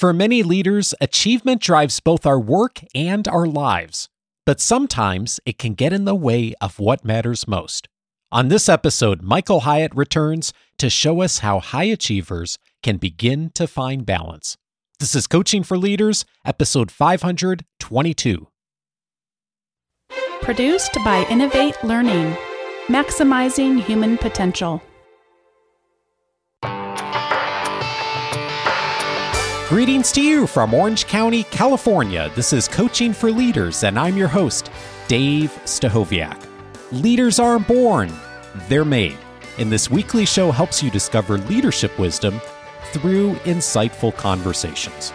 For many leaders, achievement drives both our work and our lives, but sometimes it can get in the way of what matters most. On this episode, Michael Hyatt returns to show us how high achievers can begin to find balance. This is Coaching for Leaders, episode 522. Produced by Innovate Learning, maximizing human potential. Greetings to you from Orange County, California. This is Coaching for Leaders, and I'm your host, Dave Stachowiak. Leaders aren't born, they're made. And this weekly show helps you discover leadership wisdom through insightful conversations.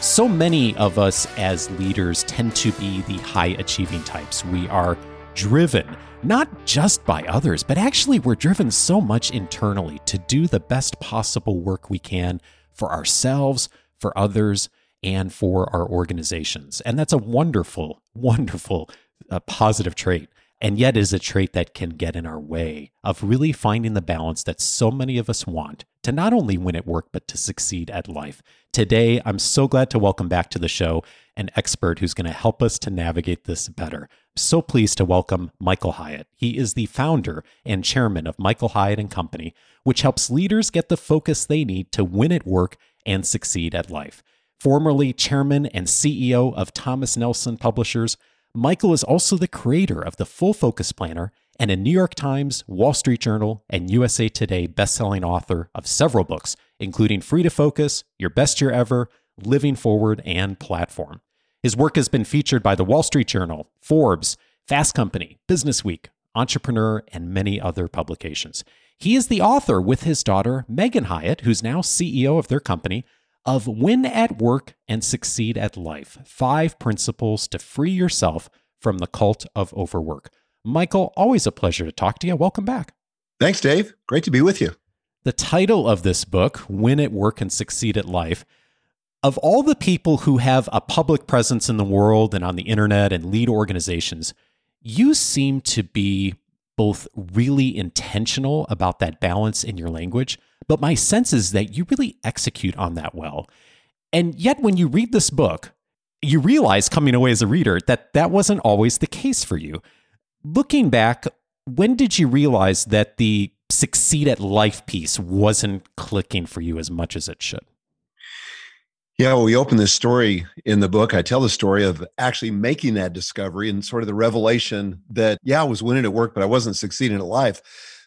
So many of us as leaders tend to be the high achieving types. We are driven not just by others, but actually we're driven so much internally to do the best possible work we can for ourselves, for others, and for our organizations. And that's a wonderful, wonderful, uh, positive trait and yet is a trait that can get in our way of really finding the balance that so many of us want to not only win at work, but to succeed at life. Today, I'm so glad to welcome back to the show an expert who's going to help us to navigate this better. So pleased to welcome Michael Hyatt. He is the founder and chairman of Michael Hyatt and Company, which helps leaders get the focus they need to win at work and succeed at life. Formerly chairman and CEO of Thomas Nelson Publishers, Michael is also the creator of the Full Focus Planner and a New York Times, Wall Street Journal, and USA Today bestselling author of several books, including Free to Focus, Your Best Year Ever, Living Forward, and Platform. His work has been featured by the Wall Street Journal, Forbes, Fast Company, Business Week, Entrepreneur, and many other publications. He is the author with his daughter, Megan Hyatt, who's now CEO of their company, of Win at Work and Succeed at Life Five Principles to Free Yourself from the Cult of Overwork. Michael, always a pleasure to talk to you. Welcome back. Thanks, Dave. Great to be with you. The title of this book, Win at Work and Succeed at Life, of all the people who have a public presence in the world and on the internet and lead organizations, you seem to be both really intentional about that balance in your language, but my sense is that you really execute on that well. And yet, when you read this book, you realize coming away as a reader that that wasn't always the case for you. Looking back, when did you realize that the succeed at life piece wasn't clicking for you as much as it should? Yeah, well, we open this story in the book. I tell the story of actually making that discovery and sort of the revelation that, yeah, I was winning at work, but I wasn't succeeding at life.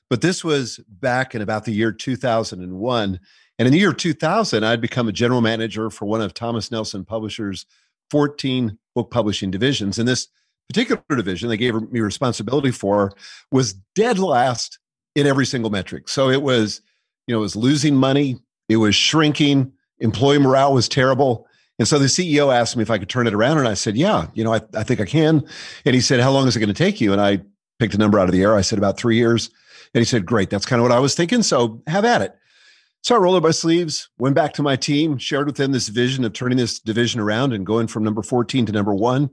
But this was back in about the year 2001. And in the year 2000, I'd become a general manager for one of Thomas Nelson Publishers' 14 book publishing divisions. And this particular division they gave me responsibility for was dead last in every single metric. So it was, you know, it was losing money, it was shrinking, employee morale was terrible. And so the CEO asked me if I could turn it around. And I said, Yeah, you know, I, I think I can. And he said, How long is it going to take you? And I picked a number out of the air. I said, About three years. And he said, Great, that's kind of what I was thinking. So have at it. So I rolled up my sleeves, went back to my team, shared with them this vision of turning this division around and going from number 14 to number one.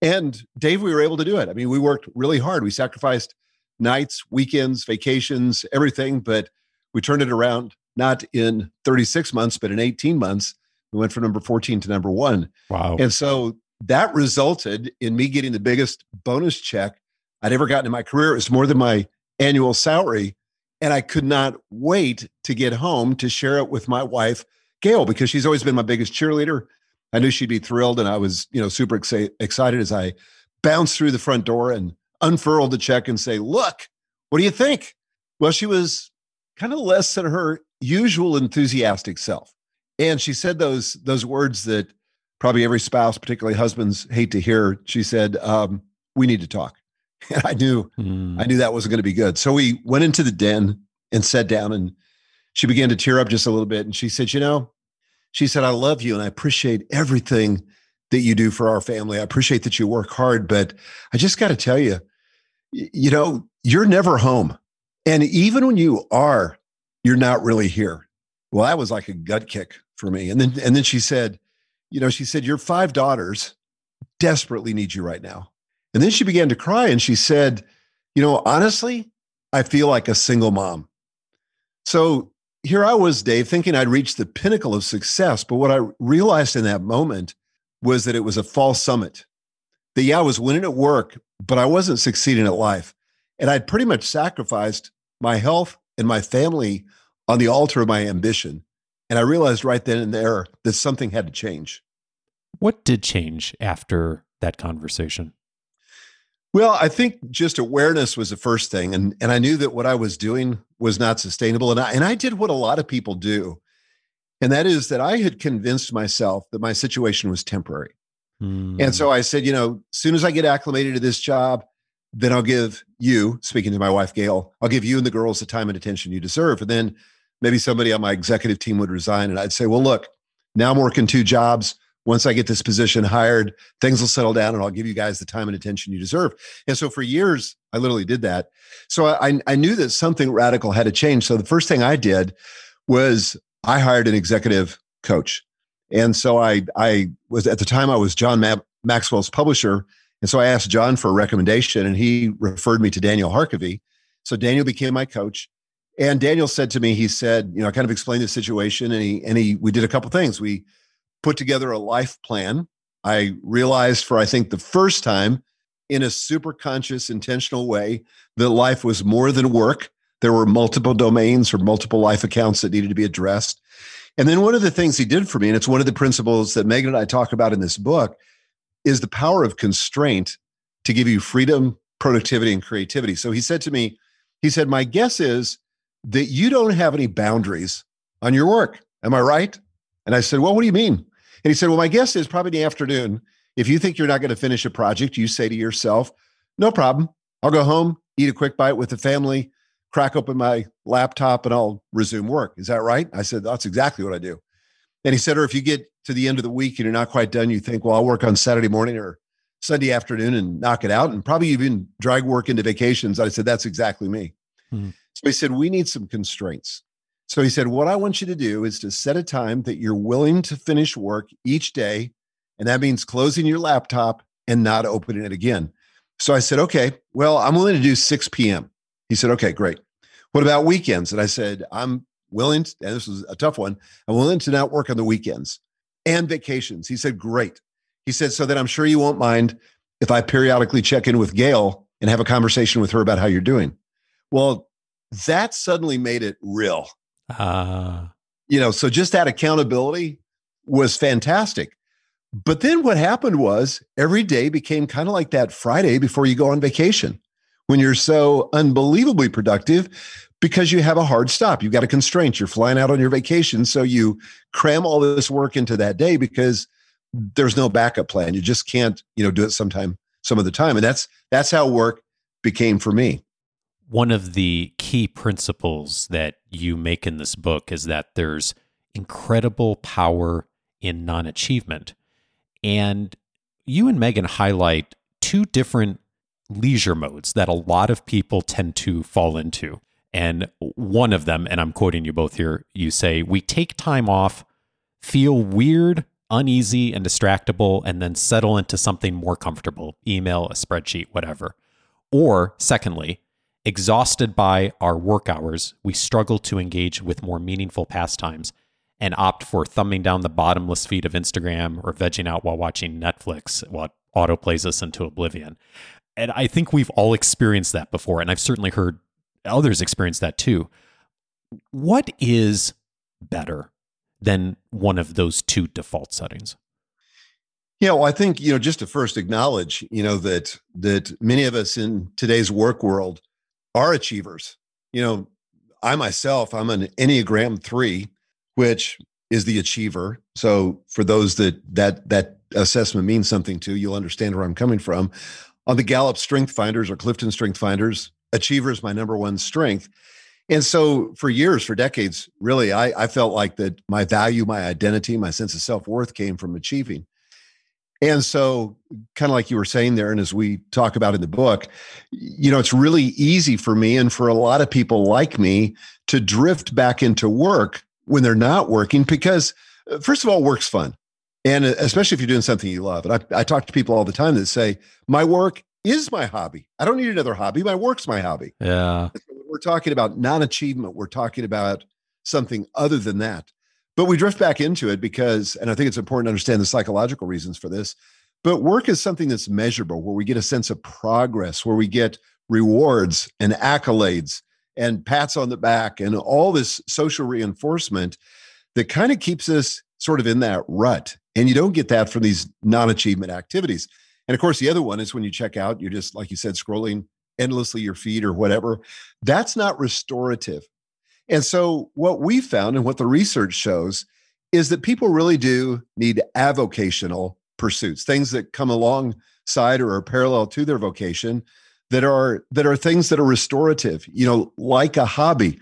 And Dave, we were able to do it. I mean, we worked really hard. We sacrificed nights, weekends, vacations, everything, but we turned it around not in 36 months, but in 18 months. We went from number 14 to number one. Wow. And so that resulted in me getting the biggest bonus check I'd ever gotten in my career. It was more than my annual salary. And I could not wait to get home to share it with my wife, Gail, because she's always been my biggest cheerleader. I knew she'd be thrilled. And I was, you know, super ex- excited as I bounced through the front door and unfurled the check and say, look, what do you think? Well, she was kind of less than her usual enthusiastic self. And she said those those words that probably every spouse, particularly husbands, hate to hear. She said, um, "We need to talk." And I knew, mm. I knew that wasn't going to be good. So we went into the den and sat down, and she began to tear up just a little bit. And she said, "You know," she said, "I love you, and I appreciate everything that you do for our family. I appreciate that you work hard, but I just got to tell you, you know, you're never home, and even when you are, you're not really here." Well, that was like a gut kick for me. And then, and then she said, "You know," she said, "Your five daughters desperately need you right now." And then she began to cry and she said, You know, honestly, I feel like a single mom. So here I was, Dave, thinking I'd reached the pinnacle of success. But what I realized in that moment was that it was a false summit. That, yeah, I was winning at work, but I wasn't succeeding at life. And I'd pretty much sacrificed my health and my family on the altar of my ambition. And I realized right then and there that something had to change. What did change after that conversation? Well, I think just awareness was the first thing. And, and I knew that what I was doing was not sustainable. And I, and I did what a lot of people do. And that is that I had convinced myself that my situation was temporary. Mm. And so hmm. I said, you know, as soon as I get acclimated to this job, then I'll give you, speaking to my wife, Gail, I'll give you and the girls the time and attention you deserve. And then maybe somebody on my executive team would resign. And I'd say, well, look, now I'm working two jobs. Once I get this position hired, things will settle down and I'll give you guys the time and attention you deserve. And so for years, I literally did that. So I, I knew that something radical had to change. So the first thing I did was I hired an executive coach. And so I, I was at the time I was John Ma- Maxwell's publisher. And so I asked John for a recommendation and he referred me to Daniel Harkavy. So Daniel became my coach. And Daniel said to me, he said, you know, I kind of explained the situation and he, and he, we did a couple things. We put together a life plan. I realized for, I think, the first time in a super conscious, intentional way that life was more than work. There were multiple domains or multiple life accounts that needed to be addressed. And then one of the things he did for me, and it's one of the principles that Megan and I talk about in this book, is the power of constraint to give you freedom, productivity, and creativity. So he said to me, he said, My guess is that you don't have any boundaries on your work. Am I right? And I said, Well, what do you mean? And he said, Well, my guess is probably in the afternoon, if you think you're not going to finish a project, you say to yourself, No problem. I'll go home, eat a quick bite with the family, crack open my laptop, and I'll resume work. Is that right? I said, That's exactly what I do. And he said, Or if you get to the end of the week and you're not quite done, you think, Well, I'll work on Saturday morning or Sunday afternoon and knock it out and probably even drag work into vacations. I said, That's exactly me. Mm-hmm. So he said, We need some constraints. So he said, What I want you to do is to set a time that you're willing to finish work each day. And that means closing your laptop and not opening it again. So I said, Okay, well, I'm willing to do 6 p.m. He said, Okay, great. What about weekends? And I said, I'm willing, to, and this was a tough one, I'm willing to not work on the weekends and vacations. He said, Great. He said, So that I'm sure you won't mind if I periodically check in with Gail and have a conversation with her about how you're doing. Well, that suddenly made it real. Uh. You know, so just that accountability was fantastic. But then what happened was every day became kind of like that Friday before you go on vacation when you're so unbelievably productive because you have a hard stop. You've got a constraint. You're flying out on your vacation. So you cram all this work into that day because there's no backup plan. You just can't, you know, do it sometime, some of the time. And that's that's how work became for me one of the key principles that you make in this book is that there's incredible power in non achievement. And you and Megan highlight two different leisure modes that a lot of people tend to fall into. And one of them, and I'm quoting you both here, you say, We take time off, feel weird, uneasy, and distractible, and then settle into something more comfortable email, a spreadsheet, whatever. Or, secondly, Exhausted by our work hours, we struggle to engage with more meaningful pastimes and opt for thumbing down the bottomless feed of Instagram or vegging out while watching Netflix while autoplays us into oblivion. And I think we've all experienced that before, and I've certainly heard others experience that too. What is better than one of those two default settings? Yeah, well, I think you know just to first acknowledge, you know that that many of us in today's work world are achievers. You know, I myself, I'm an Enneagram three, which is the achiever. So for those that that that assessment means something to, you'll understand where I'm coming from. On the Gallup Strength Finders or Clifton Strength Finders, achiever is my number one strength. And so for years, for decades, really, I, I felt like that my value, my identity, my sense of self worth came from achieving. And so, kind of like you were saying there, and as we talk about in the book, you know, it's really easy for me and for a lot of people like me to drift back into work when they're not working because, uh, first of all, work's fun. And uh, especially if you're doing something you love. And I, I talk to people all the time that say, my work is my hobby. I don't need another hobby. My work's my hobby. Yeah. We're talking about non achievement, we're talking about something other than that. But we drift back into it because, and I think it's important to understand the psychological reasons for this. But work is something that's measurable, where we get a sense of progress, where we get rewards and accolades and pats on the back and all this social reinforcement that kind of keeps us sort of in that rut. And you don't get that from these non achievement activities. And of course, the other one is when you check out, you're just, like you said, scrolling endlessly your feed or whatever. That's not restorative. And so, what we found and what the research shows is that people really do need avocational pursuits, things that come alongside or are parallel to their vocation that are that are things that are restorative, you know, like a hobby.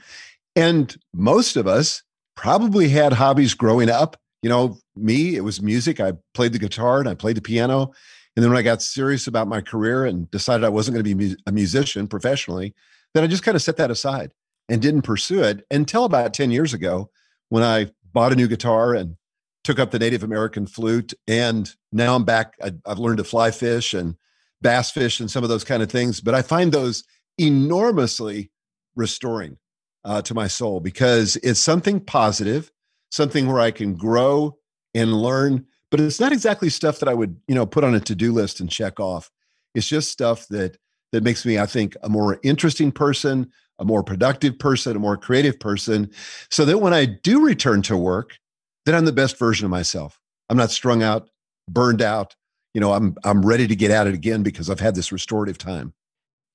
And most of us probably had hobbies growing up. You know, me, it was music. I played the guitar and I played the piano. And then when I got serious about my career and decided I wasn't going to be a musician professionally, then I just kind of set that aside and didn't pursue it until about 10 years ago when I bought a new guitar and took up the Native American flute. And now I'm back. I, have learned to fly fish and bass fish and some of those kind of things. But I find those enormously restoring uh, to my soul because it's something positive, something where I can grow and learn. But it's not exactly stuff that I would, you know, put on a to-do list and check off. It's just stuff that that makes me, I think, a more interesting person, a more productive person, a more creative person, so that when I do return to work, then I'm the best version of myself. I'm not strung out, burned out. You know, I'm I'm ready to get at it again because I've had this restorative time.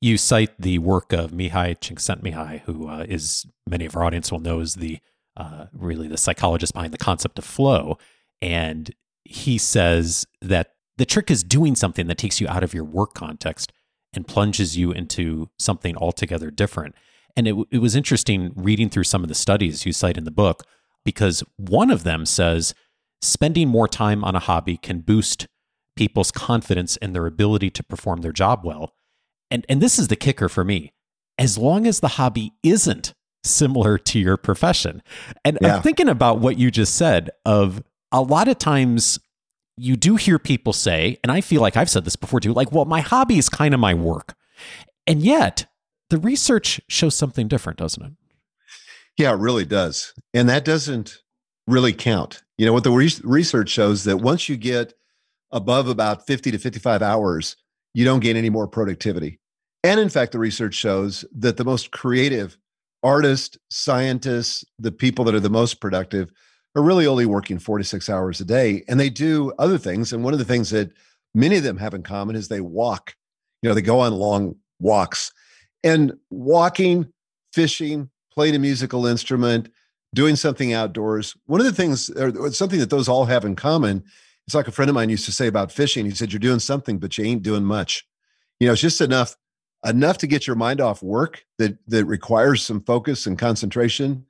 You cite the work of Mihaly Csikszentmihalyi, who uh, is many of our audience will know is the uh, really the psychologist behind the concept of flow, and he says that the trick is doing something that takes you out of your work context and plunges you into something altogether different. And it, it was interesting reading through some of the studies you cite in the book because one of them says spending more time on a hobby can boost people's confidence and their ability to perform their job well. And, and this is the kicker for me as long as the hobby isn't similar to your profession. And yeah. I'm thinking about what you just said of a lot of times you do hear people say, and I feel like I've said this before too, like, well, my hobby is kind of my work. And yet the research shows something different, doesn't it? Yeah, it really does. And that doesn't really count. You know, what the re- research shows that once you get above about 50 to 55 hours, you don't gain any more productivity. And in fact, the research shows that the most creative artists, scientists, the people that are the most productive are really only working four to six hours a day. And they do other things. And one of the things that many of them have in common is they walk. You know, they go on long walks. And walking, fishing, playing a musical instrument, doing something outdoors. One of the things, or something that those all have in common, it's like a friend of mine used to say about fishing. He said, "You're doing something, but you ain't doing much." You know, it's just enough enough to get your mind off work that that requires some focus and concentration,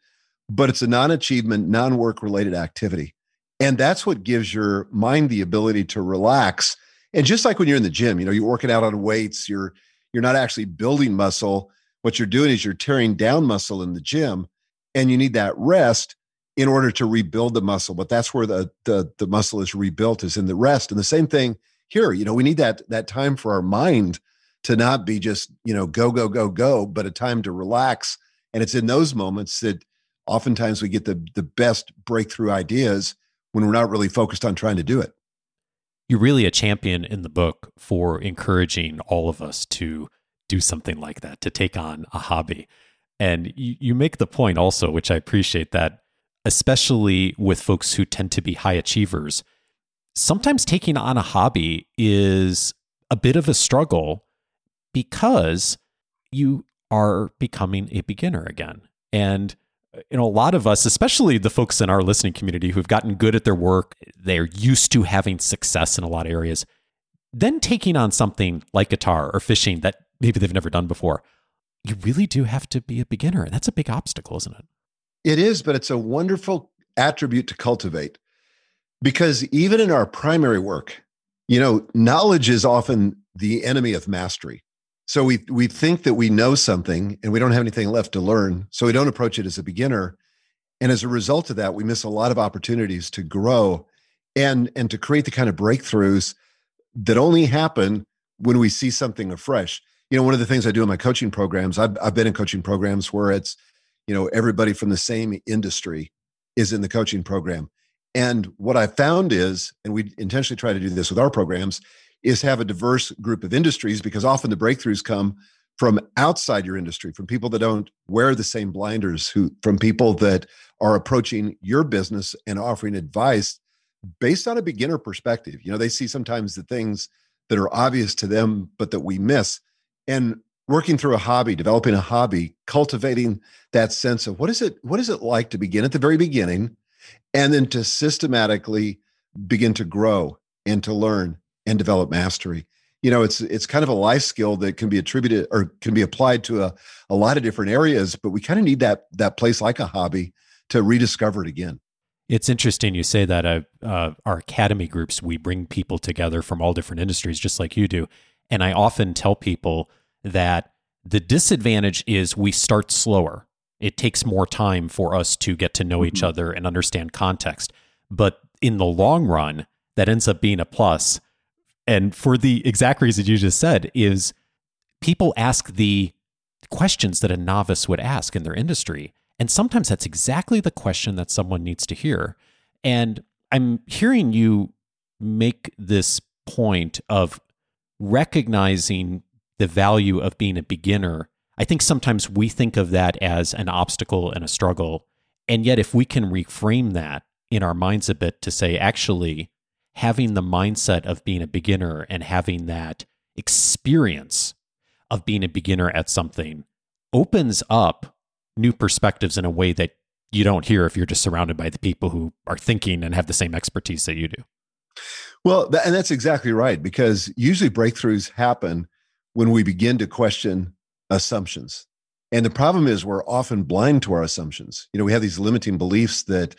but it's a non-achievement, non-work related activity. And that's what gives your mind the ability to relax. And just like when you're in the gym, you know, you're working out on weights, you're you're not actually building muscle what you're doing is you're tearing down muscle in the gym and you need that rest in order to rebuild the muscle but that's where the, the the muscle is rebuilt is in the rest and the same thing here you know we need that that time for our mind to not be just you know go go go go but a time to relax and it's in those moments that oftentimes we get the the best breakthrough ideas when we're not really focused on trying to do it you're really a champion in the book for encouraging all of us to do something like that, to take on a hobby. And you, you make the point also, which I appreciate that, especially with folks who tend to be high achievers, sometimes taking on a hobby is a bit of a struggle because you are becoming a beginner again. And uh, you know, a lot of us, especially the folks in our listening community who've gotten good at their work, they're used to having success in a lot of areas. Then taking on something like guitar or fishing that maybe they've never done before, you really do have to be a beginner. And that's a big obstacle, isn't it? It is, but it's a wonderful attribute to cultivate because even in our primary work, you know, knowledge is often the enemy of mastery. So we we think that we know something and we don't have anything left to learn, so we don't approach it as a beginner. And as a result of that, we miss a lot of opportunities to grow and and to create the kind of breakthroughs that only happen when we see something afresh you know, one of the things I do in my coaching programs, I've, I've been in coaching programs where it's, you know, everybody from the same industry is in the coaching program. And what I found is, and we intentionally try to do this with our programs, is have a diverse group of industries because often the breakthroughs come from outside your industry, from people that don't wear the same blinders, who from people that are approaching your business and offering advice based on a beginner perspective. You know, they see sometimes the things that are obvious to them, but that we miss. And working through a hobby, developing a hobby, cultivating that sense of what is it, what is it like to begin at the very beginning and then to systematically begin to grow and to learn and develop mastery. You know it's it's kind of a life skill that can be attributed or can be applied to a, a lot of different areas but we kind of need that that place like a hobby to rediscover it again. It's interesting you say that uh, uh, our academy groups we bring people together from all different industries just like you do and i often tell people that the disadvantage is we start slower. It takes more time for us to get to know mm-hmm. each other and understand context but in the long run that ends up being a plus and for the exact reason you just said is people ask the questions that a novice would ask in their industry. And sometimes that's exactly the question that someone needs to hear. And i'm hearing you make this point of recognizing the value of being a beginner. I think sometimes we think of that as an obstacle and a struggle. And yet if we can reframe that in our minds a bit to say actually having the mindset of being a beginner and having that experience of being a beginner at something opens up new perspectives in a way that you don't hear if you're just surrounded by the people who are thinking and have the same expertise that you do. Well, and that's exactly right because usually breakthroughs happen when we begin to question assumptions. And the problem is we're often blind to our assumptions. You know, we have these limiting beliefs that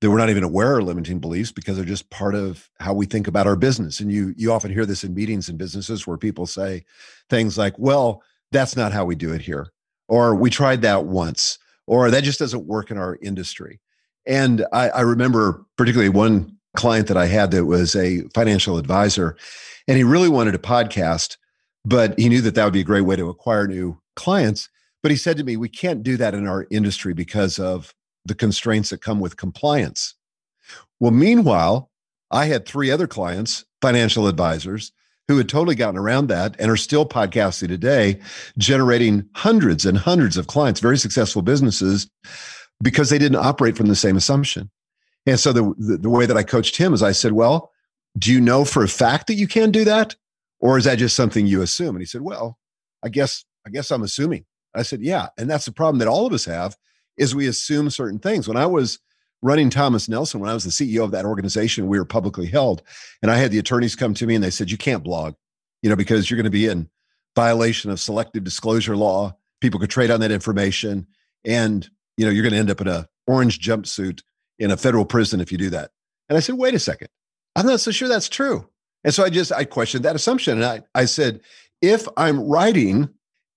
that we're not even aware of limiting beliefs because they're just part of how we think about our business. And you you often hear this in meetings and businesses where people say things like, "Well, that's not how we do it here," or "We tried that once," or "That just doesn't work in our industry." And I, I remember particularly one client that I had that was a financial advisor, and he really wanted a podcast, but he knew that that would be a great way to acquire new clients. But he said to me, "We can't do that in our industry because of the constraints that come with compliance. Well, meanwhile, I had three other clients, financial advisors, who had totally gotten around that and are still podcasting today, generating hundreds and hundreds of clients, very successful businesses, because they didn't operate from the same assumption. And so the, the, the way that I coached him is I said, Well, do you know for a fact that you can do that? Or is that just something you assume? And he said, Well, I guess, I guess I'm assuming. I said, Yeah. And that's the problem that all of us have is we assume certain things. When I was running Thomas Nelson, when I was the CEO of that organization, we were publicly held, and I had the attorneys come to me and they said, "You can't blog, you know, because you're going to be in violation of selective disclosure law. People could trade on that information, and you know, you're going to end up in a orange jumpsuit in a federal prison if you do that." And I said, "Wait a second, I'm not so sure that's true." And so I just I questioned that assumption, and I I said, if I'm writing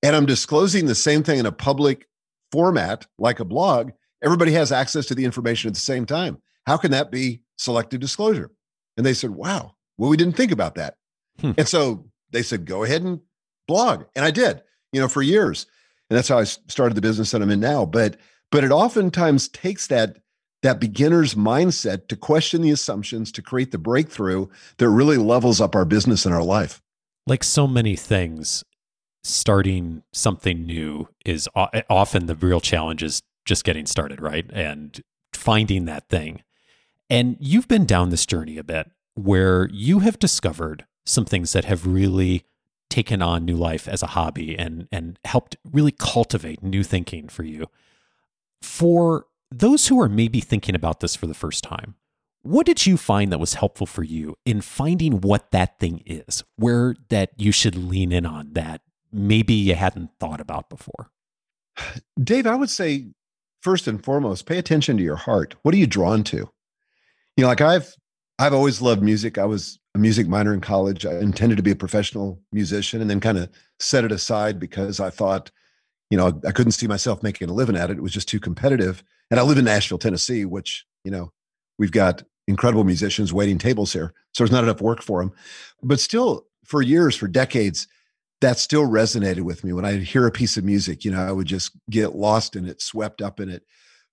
and I'm disclosing the same thing in a public format like a blog, everybody has access to the information at the same time. How can that be selective disclosure? And they said, wow, well, we didn't think about that. Hmm. And so they said, go ahead and blog. And I did, you know, for years. And that's how I started the business that I'm in now. But but it oftentimes takes that that beginner's mindset to question the assumptions to create the breakthrough that really levels up our business and our life. Like so many things, starting something new is eh, often the real challenge is just getting started, right? And finding that thing. And you've been down this journey a bit where you have discovered some things that have really taken on new life as a hobby and and helped really cultivate new thinking for you. For those who are maybe thinking about this for the first time, what did you find that was helpful for you in finding what that thing is, where that you should lean in on that maybe you hadn't thought about before? Dave, I would say first and foremost, pay attention to your heart. What are you drawn to? You know, like I've I've always loved music. I was a music minor in college. I intended to be a professional musician and then kind of set it aside because I thought, you know, I couldn't see myself making a living at it. It was just too competitive. And I live in Nashville, Tennessee, which, you know, we've got incredible musicians waiting tables here. So there's not enough work for them. But still, for years, for decades, that still resonated with me when I hear a piece of music. You know, I would just get lost in it, swept up in it.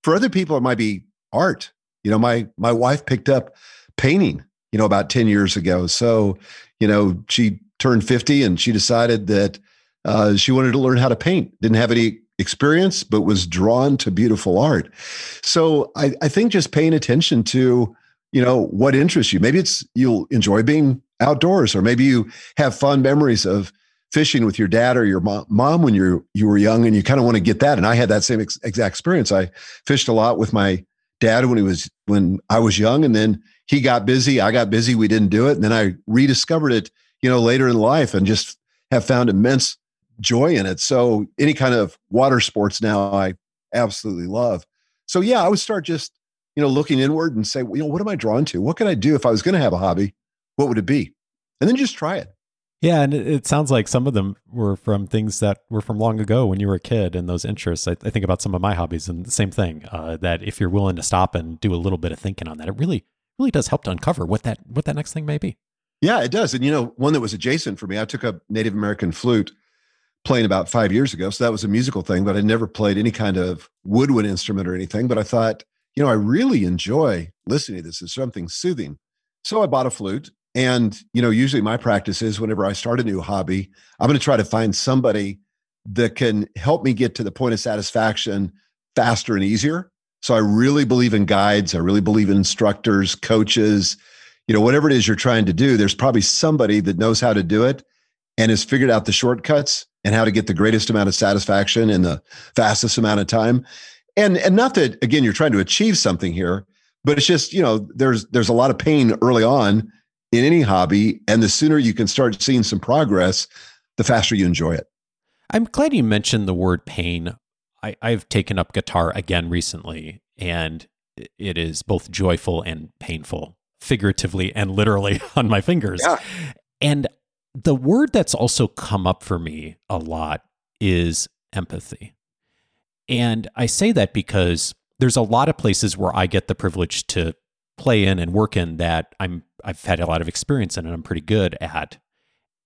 For other people, it might be art. You know, my my wife picked up painting. You know, about ten years ago. So, you know, she turned fifty and she decided that uh, she wanted to learn how to paint. Didn't have any experience, but was drawn to beautiful art. So, I, I think just paying attention to you know what interests you. Maybe it's you'll enjoy being outdoors, or maybe you have fond memories of fishing with your dad or your mom when you you were young and you kind of want to get that. And I had that same ex- exact experience. I fished a lot with my dad when he was when I was young and then he got busy I got busy we didn't do it. And then I rediscovered it you know later in life and just have found immense joy in it. So any kind of water sports now I absolutely love. So yeah I would start just you know looking inward and say you know what am I drawn to? What could I do if I was going to have a hobby? What would it be? And then just try it yeah, and it, sounds like some of them were from things that were from long ago when you were a kid and those interests. I, I think about some of my hobbies and the same thing. Uh, that if you're willing to stop and do a little bit of thinking on that, it really really does help to uncover what that what that next thing may be. Yeah, it does. And you know, one that was adjacent for me, I took a Native American flute playing about five years ago. So that was a musical thing, but I never played any kind of woodwind instrument or anything. But I thought, you know, I really enjoy listening to this. It's something soothing. So I bought a flute and, you know, usually my practice is whenever I start a new hobby, I'm going to try to find somebody that can help me get to the point of satisfaction faster and easier. So I really believe in guides. I really believe in instructors, coaches, you know, whatever it is you're trying to do, there's probably somebody that knows how to do it and has figured out the shortcuts and how to get the greatest amount of satisfaction in the fastest amount of time. And and not that again you're trying to achieve something here, but it's just, you know, there's there's a lot of pain early on in any hobby. And the sooner you can start seeing some progress, the faster you enjoy it. I'm glad you mentioned the word pain. I, I've taken up guitar again recently, and it is both joyful and painful, figuratively and literally on my fingers. Yeah. And the word that's also come up for me a lot is empathy. And I say that because there's a lot of places where I get the privilege to play in and work in that I'm I've had a lot of experience in and I'm pretty good at.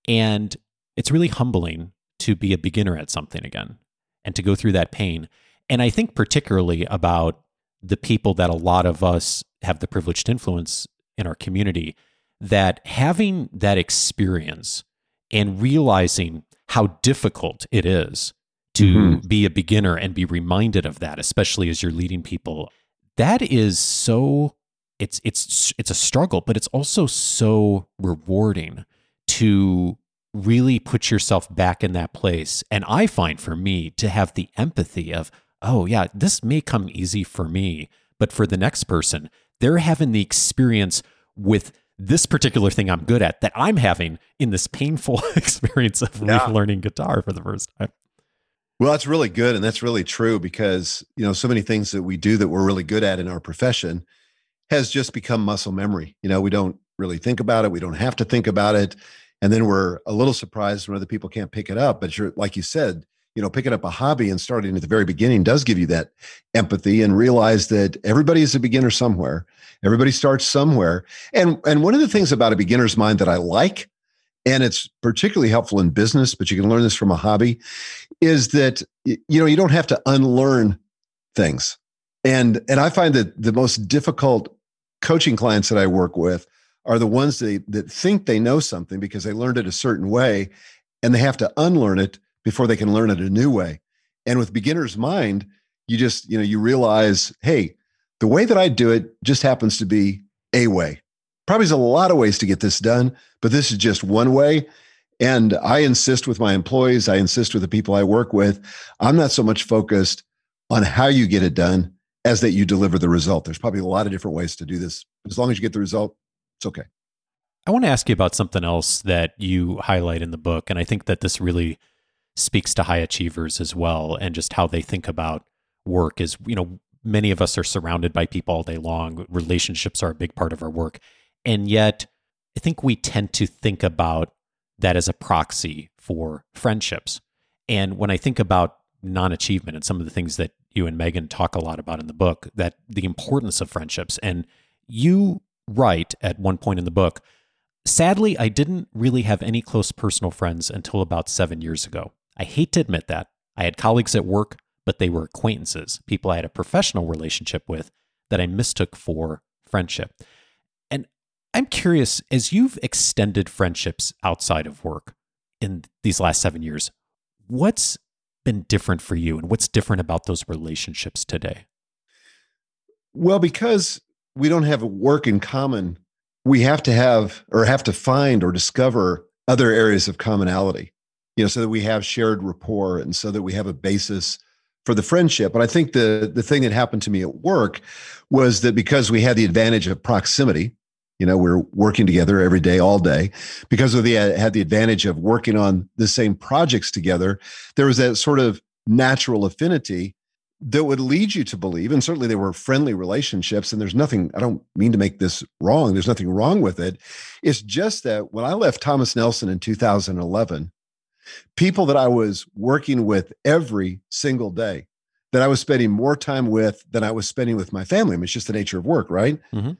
And it's really humbling to be a beginner at something again and to go through that pain. And I think particularly about the people that a lot of us have the privilege to influence in our community that having that experience and realizing how difficult it is to mm-hmm. be a beginner and be reminded of that especially as you're leading people that is so it's it's it's a struggle, but it's also so rewarding to really put yourself back in that place. And I find for me to have the empathy of, oh yeah, this may come easy for me, but for the next person, they're having the experience with this particular thing I'm good at that I'm having in this painful experience of yeah. learning guitar for the first time. Well, that's really good. And that's really true because, you know, so many things that we do that we're really good at in our profession has just become muscle memory. You know, we don't really think about it. We don't have to think about it. And then we're a little surprised when other people can't pick it up. But you're, like you said, you know, picking up a hobby and starting at the very beginning does give you that empathy and realize that everybody is a beginner somewhere. Everybody starts somewhere. And and one of the things about a beginner's mind that I like, and it's particularly helpful in business, but you can learn this from a hobby, is that you know, you don't have to unlearn things. And and I find that the most difficult coaching clients that I work with are the ones that, that think they know something because they learned it a certain way and they have to unlearn it before they can learn it a new way. And with beginner's mind, you just, you know, you realize, hey, the way that I do it just happens to be a way. Probably there's a lot of ways to get this done, but this is just one way. And I insist with my employees, I insist with the people I work with, I'm not so much focused on how you get it done as that you deliver the result. There's probably a lot of different ways to do this. As long as you get the result, it's okay. I want to ask you about something else that you highlight in the book. And I think that this really speaks to high achievers as well and just how they think about work is, you know, many of us are surrounded by people all day long. Relationships are a big part of our work. And yet, I think we tend to think about that as a proxy for friendships. And when I think about non achievement and some of the things that you and Megan talk a lot about in the book that the importance of friendships. And you write at one point in the book Sadly, I didn't really have any close personal friends until about seven years ago. I hate to admit that. I had colleagues at work, but they were acquaintances, people I had a professional relationship with that I mistook for friendship. And I'm curious, as you've extended friendships outside of work in these last seven years, what's been different for you and what's different about those relationships today? Well, because we don't have work in common, we have to have or have to find or discover other areas of commonality, you know, so that we have shared rapport and so that we have a basis for the friendship. But I think the the thing that happened to me at work was that because we had the advantage of proximity, you know, we're working together every day, all day, because we had the advantage of working on the same projects together. There was that sort of natural affinity that would lead you to believe, and certainly there were friendly relationships, and there's nothing, I don't mean to make this wrong, there's nothing wrong with it. It's just that when I left Thomas Nelson in 2011, people that I was working with every single day, that I was spending more time with than I was spending with my family. I mean, it's just the nature of work, right? Mm-hmm.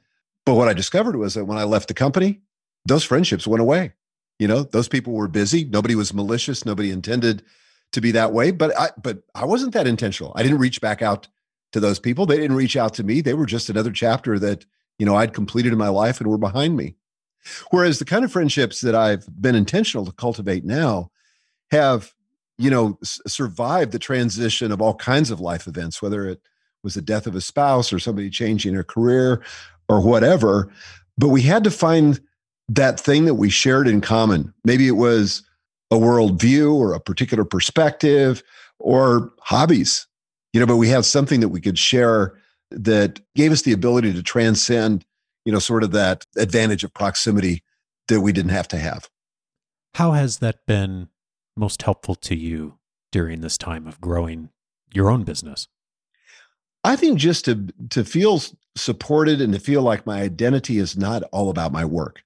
But what I discovered was that when I left the company, those friendships went away. You know, those people were busy. Nobody was malicious. Nobody intended to be that way. But I, but I wasn't that intentional. I didn't reach back out to those people. They didn't reach out to me. They were just another chapter that you know I'd completed in my life and were behind me. Whereas the kind of friendships that I've been intentional to cultivate now have you know s- survived the transition of all kinds of life events, whether it was the death of a spouse or somebody changing their career or whatever. But we had to find that thing that we shared in common. Maybe it was a worldview or a particular perspective or hobbies, you know, but we had something that we could share that gave us the ability to transcend, you know, sort of that advantage of proximity that we didn't have to have. How has that been most helpful to you during this time of growing your own business? I think just to to feel supported and to feel like my identity is not all about my work,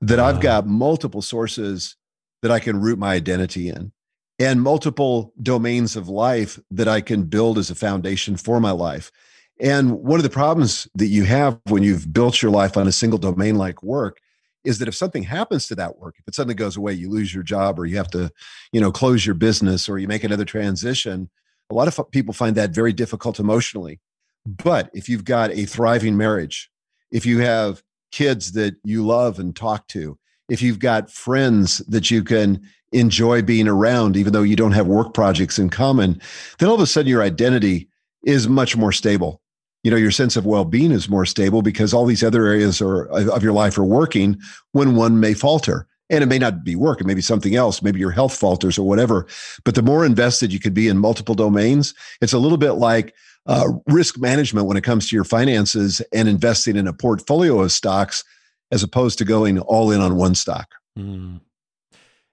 that uh, I've ah. got multiple sources that I can root my identity in and multiple domains of life that I can build as a foundation for my life. And one of the problems that you have when you've built your life on a single domain like work is that if something happens to that work, if it suddenly goes away, you lose your job or you have to, you know, close your business or you make another transition, a lot of people find that very difficult emotionally. But if you've got a thriving marriage, if you have kids that you love and talk to, if you've got friends that you can enjoy being around, even though you don't have work projects in common, then all of a sudden your identity is much more stable. You know, your sense of well being is more stable because all these other areas are, of your life are working when one may falter. And it may not be work, it may be something else. Maybe your health falters or whatever. But the more invested you could be in multiple domains, it's a little bit like uh, risk management when it comes to your finances and investing in a portfolio of stocks as opposed to going all in on one stock. Mm.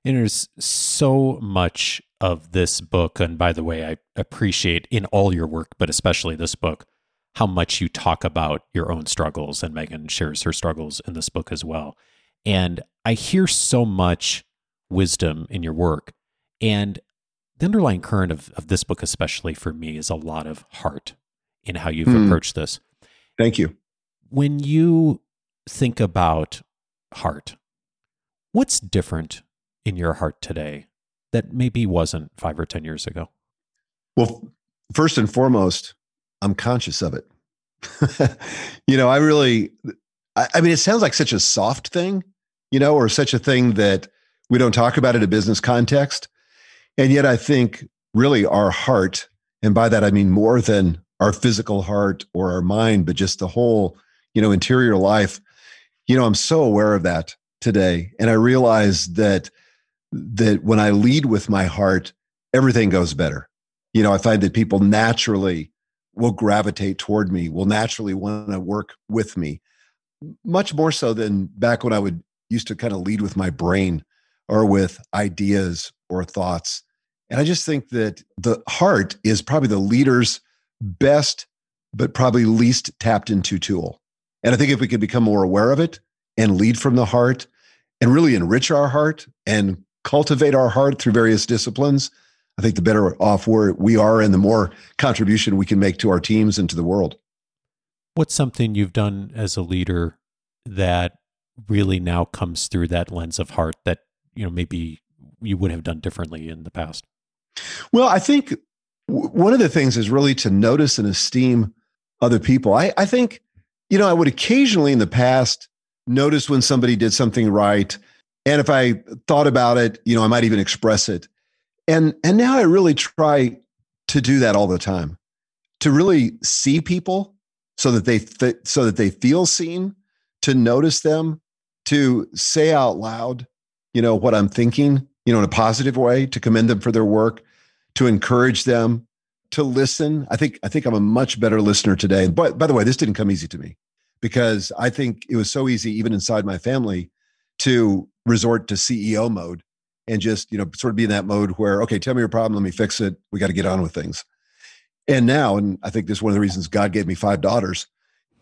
And there's so much of this book. And by the way, I appreciate in all your work, but especially this book, how much you talk about your own struggles. And Megan shares her struggles in this book as well. And I hear so much wisdom in your work. And the underlying current of, of this book, especially for me, is a lot of heart in how you've mm. approached this. Thank you. When you think about heart, what's different in your heart today that maybe wasn't five or 10 years ago? Well, first and foremost, I'm conscious of it. you know, I really, I, I mean, it sounds like such a soft thing, you know, or such a thing that we don't talk about in a business context. And yet, I think really our heart, and by that I mean more than our physical heart or our mind, but just the whole, you know, interior life. You know, I'm so aware of that today, and I realize that that when I lead with my heart, everything goes better. You know, I find that people naturally will gravitate toward me, will naturally want to work with me, much more so than back when I would used to kind of lead with my brain or with ideas or thoughts. And I just think that the heart is probably the leader's best, but probably least tapped into tool. And I think if we could become more aware of it and lead from the heart and really enrich our heart and cultivate our heart through various disciplines, I think the better off we are and the more contribution we can make to our teams and to the world. What's something you've done as a leader that really now comes through that lens of heart that, you know, maybe you would have done differently in the past? Well, I think w- one of the things is really to notice and esteem other people. I, I think, you know, I would occasionally in the past notice when somebody did something right. And if I thought about it, you know, I might even express it. And and now I really try to do that all the time. To really see people so that they th- so that they feel seen, to notice them, to say out loud, you know, what I'm thinking, you know, in a positive way, to commend them for their work, to encourage them, to listen. I think I think I'm a much better listener today. But by the way, this didn't come easy to me because I think it was so easy, even inside my family, to resort to CEO mode and just you know sort of be in that mode where okay, tell me your problem, let me fix it. We got to get on with things. And now, and I think this is one of the reasons God gave me five daughters,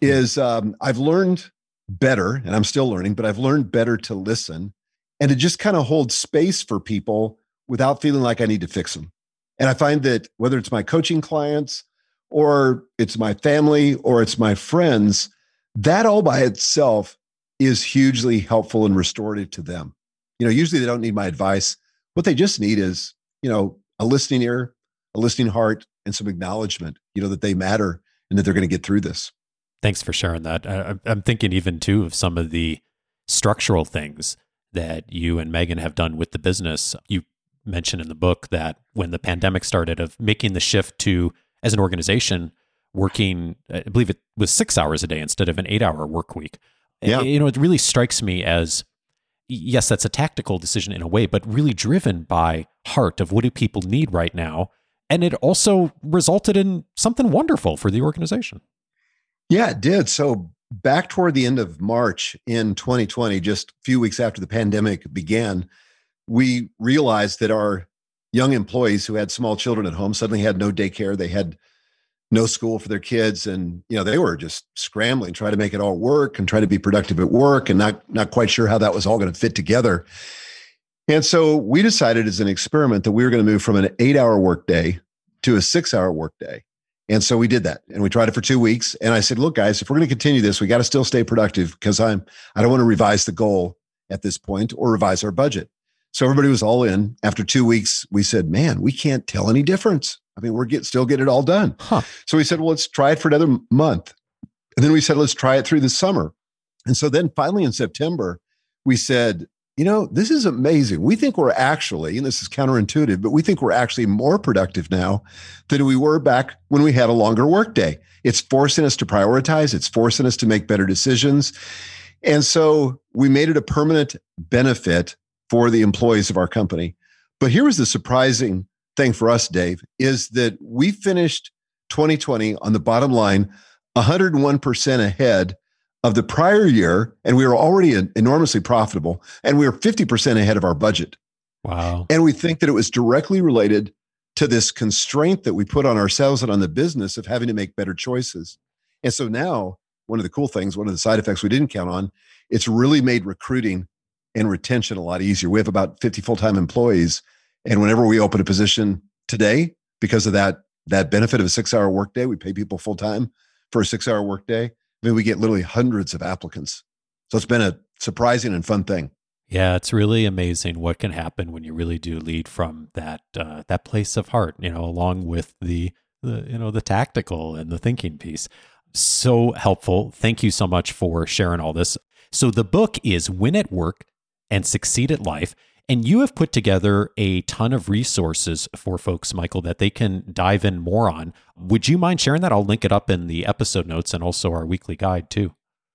is um, I've learned better, and I'm still learning, but I've learned better to listen and to just kind of hold space for people without feeling like I need to fix them. And I find that whether it's my coaching clients or it's my family or it's my friends, that all by itself is hugely helpful and restorative to them. You know, usually they don't need my advice. What they just need is, you know, a listening ear, a listening heart, and some acknowledgement, you know, that they matter and that they're going to get through this. Thanks for sharing that. I, I'm thinking even too of some of the structural things that you and Megan have done with the business. You mentioned in the book that when the pandemic started, of making the shift to, as an organization, working, I believe it was six hours a day instead of an eight hour work week. Yeah. You know, it really strikes me as yes, that's a tactical decision in a way, but really driven by heart of what do people need right now. And it also resulted in something wonderful for the organization. Yeah, it did. So back toward the end of March in 2020, just a few weeks after the pandemic began, we realized that our young employees who had small children at home suddenly had no daycare. They had no school for their kids and you know they were just scrambling trying to make it all work and try to be productive at work and not not quite sure how that was all going to fit together and so we decided as an experiment that we were going to move from an eight hour workday to a six hour workday and so we did that and we tried it for two weeks and i said look guys if we're going to continue this we got to still stay productive because i'm i don't want to revise the goal at this point or revise our budget so everybody was all in after two weeks we said man we can't tell any difference I mean, we're get, still get it all done. Huh. So we said, well, let's try it for another month. And then we said, let's try it through the summer. And so then finally in September, we said, you know, this is amazing. We think we're actually, and this is counterintuitive, but we think we're actually more productive now than we were back when we had a longer workday. It's forcing us to prioritize, it's forcing us to make better decisions. And so we made it a permanent benefit for the employees of our company. But here was the surprising thing for us, Dave, is that we finished 2020 on the bottom line 101% ahead of the prior year, and we were already enormously profitable, and we were 50% ahead of our budget. Wow. And we think that it was directly related to this constraint that we put on ourselves and on the business of having to make better choices. And so now, one of the cool things, one of the side effects we didn't count on, it's really made recruiting and retention a lot easier. We have about 50 full time employees and whenever we open a position today, because of that that benefit of a six hour workday, we pay people full time for a six hour workday. I mean, we get literally hundreds of applicants. So it's been a surprising and fun thing. Yeah, it's really amazing what can happen when you really do lead from that uh, that place of heart. You know, along with the the you know the tactical and the thinking piece. So helpful. Thank you so much for sharing all this. So the book is Win at Work and Succeed at Life. And you have put together a ton of resources for folks, Michael, that they can dive in more on. Would you mind sharing that? I'll link it up in the episode notes and also our weekly guide, too.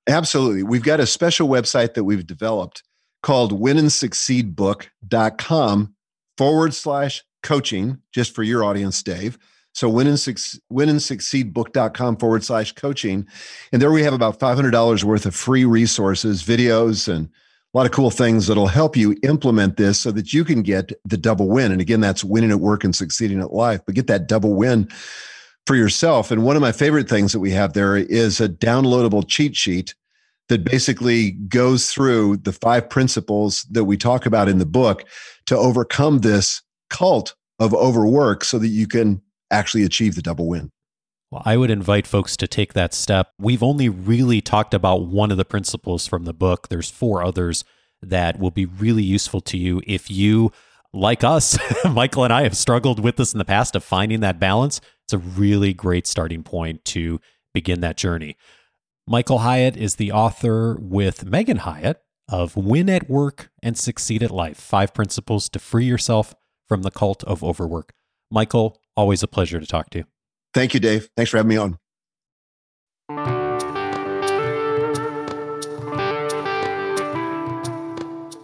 Absolutely. We've got a special website that we've developed called winandsucceedbook.com forward slash coaching, just for your audience, Dave. So win win and succeed book.com forward slash coaching. And there we have about $500 worth of free resources, videos, and a lot of cool things that'll help you implement this so that you can get the double win. And again, that's winning at work and succeeding at life, but get that double win for yourself. And one of my favorite things that we have there is a downloadable cheat sheet that basically goes through the five principles that we talk about in the book to overcome this cult of overwork so that you can actually achieve the double win. Well, I would invite folks to take that step. We've only really talked about one of the principles from the book. There's four others that will be really useful to you if you, like us, Michael and I have struggled with this in the past of finding that balance. It's a really great starting point to begin that journey. Michael Hyatt is the author with Megan Hyatt of Win at Work and Succeed at Life Five Principles to Free Yourself from the Cult of Overwork. Michael, always a pleasure to talk to you. Thank you, Dave. Thanks for having me on.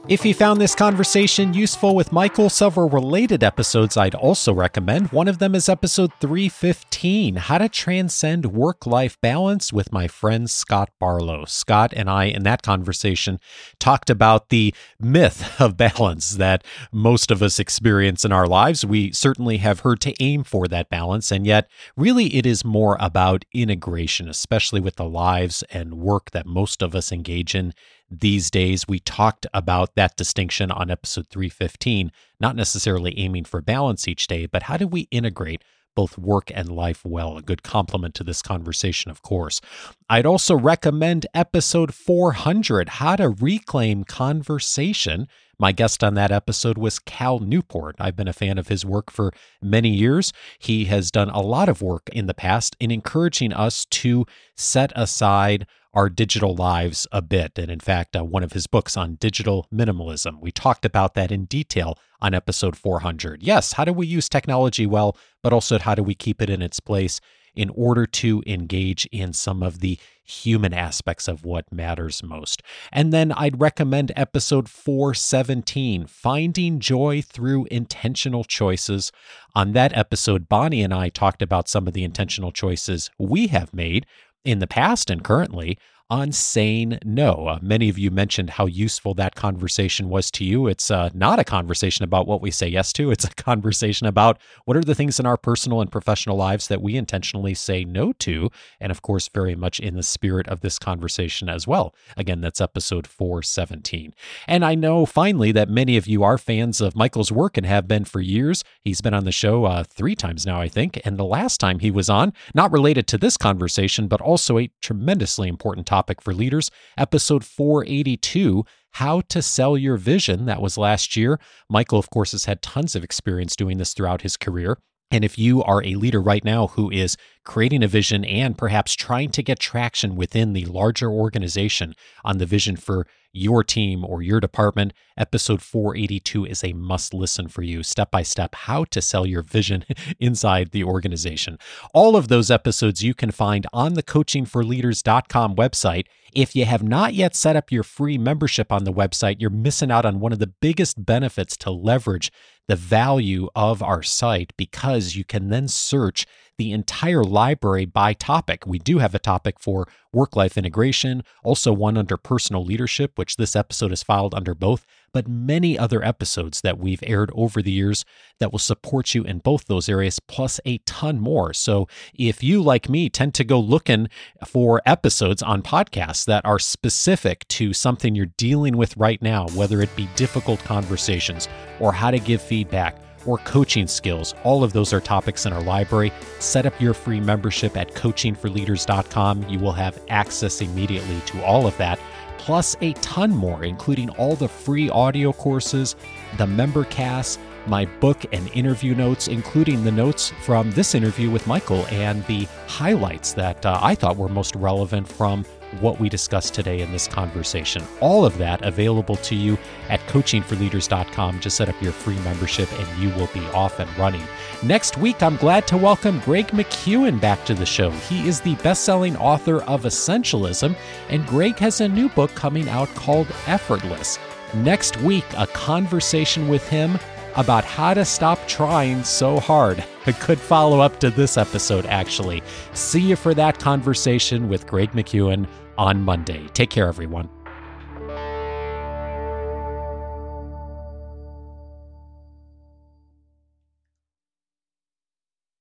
If you found this conversation useful with Michael, several related episodes I'd also recommend. One of them is episode 315 How to Transcend Work Life Balance with my friend Scott Barlow. Scott and I, in that conversation, talked about the myth of balance that most of us experience in our lives. We certainly have heard to aim for that balance, and yet, really, it is more about integration, especially with the lives and work that most of us engage in these days. We talked about that distinction on episode 315, not necessarily aiming for balance each day, but how do we integrate both work and life well. A good complement to this conversation, of course. I'd also recommend episode 400 How to Reclaim Conversation. My guest on that episode was Cal Newport. I've been a fan of his work for many years. He has done a lot of work in the past in encouraging us to set aside our digital lives a bit. And in fact, uh, one of his books on digital minimalism, we talked about that in detail on episode 400. Yes, how do we use technology well, but also how do we keep it in its place in order to engage in some of the human aspects of what matters most. And then I'd recommend episode 417, Finding Joy Through Intentional Choices. On that episode, Bonnie and I talked about some of the intentional choices we have made in the past and currently on saying no. Uh, many of you mentioned how useful that conversation was to you. It's uh, not a conversation about what we say yes to, it's a conversation about what are the things in our personal and professional lives that we intentionally say no to. And of course, very much in the spirit of this conversation as well. Again, that's episode 417. And I know finally that many of you are fans of Michael's work and have been for years. He's been on the show uh, three times now, I think. And the last time he was on, not related to this conversation, but also a tremendously important topic topic for leaders, episode 482 How to Sell Your Vision. That was last year. Michael, of course, has had tons of experience doing this throughout his career. And if you are a leader right now who is creating a vision and perhaps trying to get traction within the larger organization on the vision for your team or your department, episode 482 is a must listen for you, step by step, how to sell your vision inside the organization. All of those episodes you can find on the coachingforleaders.com website. If you have not yet set up your free membership on the website, you're missing out on one of the biggest benefits to leverage the value of our site because you can then search the entire library by topic. We do have a topic for work life integration, also one under personal leadership, which this episode is filed under both, but many other episodes that we've aired over the years that will support you in both those areas, plus a ton more. So if you, like me, tend to go looking for episodes on podcasts that are specific to something you're dealing with right now, whether it be difficult conversations or how to give feedback, or coaching skills. All of those are topics in our library. Set up your free membership at coachingforleaders.com. You will have access immediately to all of that, plus a ton more, including all the free audio courses, the member cast, my book and interview notes, including the notes from this interview with Michael and the highlights that uh, I thought were most relevant from what we discussed today in this conversation. All of that available to you at coachingforleaders.com. Just set up your free membership and you will be off and running. Next week, I'm glad to welcome Greg McKeown back to the show. He is the best selling author of Essentialism, and Greg has a new book coming out called Effortless. Next week, a conversation with him about how to stop trying so hard. A good follow up to this episode, actually. See you for that conversation with Greg McKeown on Monday. Take care, everyone.